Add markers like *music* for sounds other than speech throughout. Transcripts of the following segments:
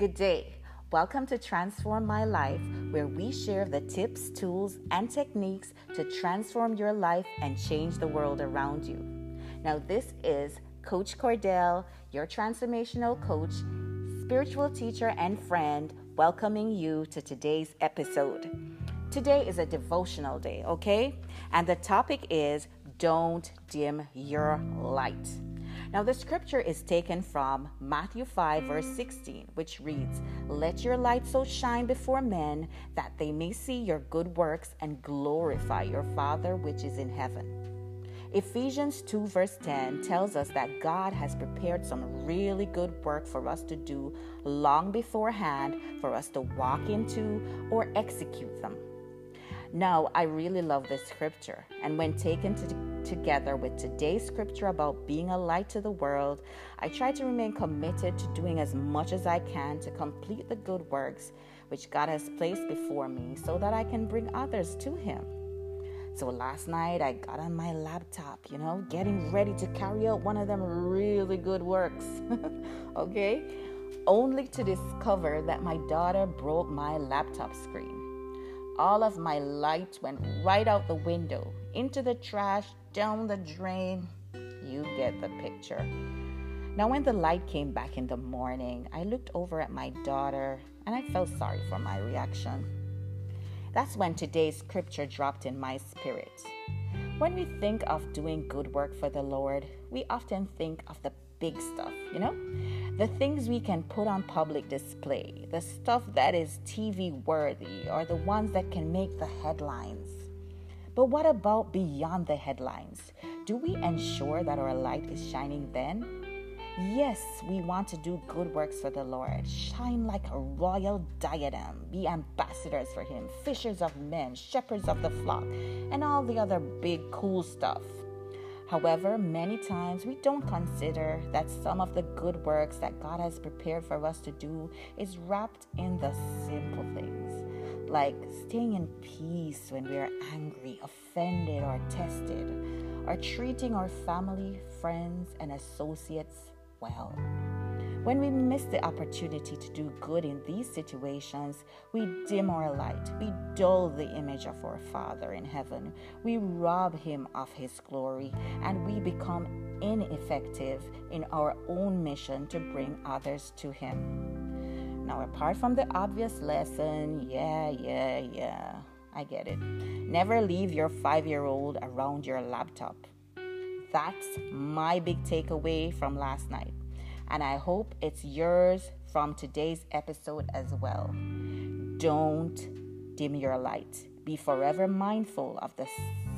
Good day. Welcome to Transform My Life, where we share the tips, tools, and techniques to transform your life and change the world around you. Now, this is Coach Cordell, your transformational coach, spiritual teacher, and friend, welcoming you to today's episode. Today is a devotional day, okay? And the topic is Don't Dim Your Light. Now, the scripture is taken from Matthew 5, verse 16, which reads, Let your light so shine before men that they may see your good works and glorify your Father which is in heaven. Ephesians 2, verse 10 tells us that God has prepared some really good work for us to do long beforehand for us to walk into or execute them. Now, I really love this scripture, and when taken to, together with today's scripture about being a light to the world, I try to remain committed to doing as much as I can to complete the good works which God has placed before me so that I can bring others to Him. So last night I got on my laptop, you know, getting ready to carry out one of them really good works. *laughs* okay? Only to discover that my daughter broke my laptop screen all of my light went right out the window, into the trash, down the drain. You get the picture. Now, when the light came back in the morning, I looked over at my daughter and I felt sorry for my reaction. That's when today's scripture dropped in my spirit. When we think of doing good work for the Lord, we often think of the big stuff, you know? the things we can put on public display, the stuff that is TV worthy, or the ones that can make the headlines. But what about beyond the headlines? Do we ensure that our light is shining then? Yes, we want to do good works for the Lord, shine like a royal diadem, be ambassadors for Him, fishers of men, shepherds of the flock, and all the other big cool stuff. However, many times we don't consider that some of the good works that God has prepared for us to do is wrapped in the simple like staying in peace when we are angry, offended, or tested, or treating our family, friends, and associates well. When we miss the opportunity to do good in these situations, we dim our light, we dull the image of our Father in heaven, we rob Him of His glory, and we become ineffective in our own mission to bring others to Him. Now, apart from the obvious lesson, yeah, yeah, yeah, I get it. Never leave your five year old around your laptop. That's my big takeaway from last night and I hope it's yours from today's episode as well. Don't dim your light. Be forever mindful of the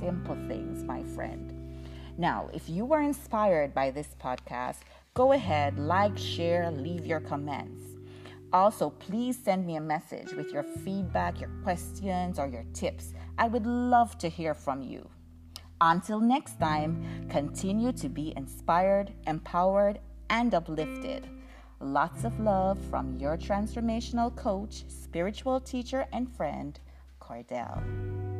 simple things, my friend. Now, if you were inspired by this podcast, go ahead, like, share, leave your comments. Also, please send me a message with your feedback, your questions, or your tips. I would love to hear from you. Until next time, continue to be inspired, empowered, and uplifted. Lots of love from your transformational coach, spiritual teacher, and friend, Cordell.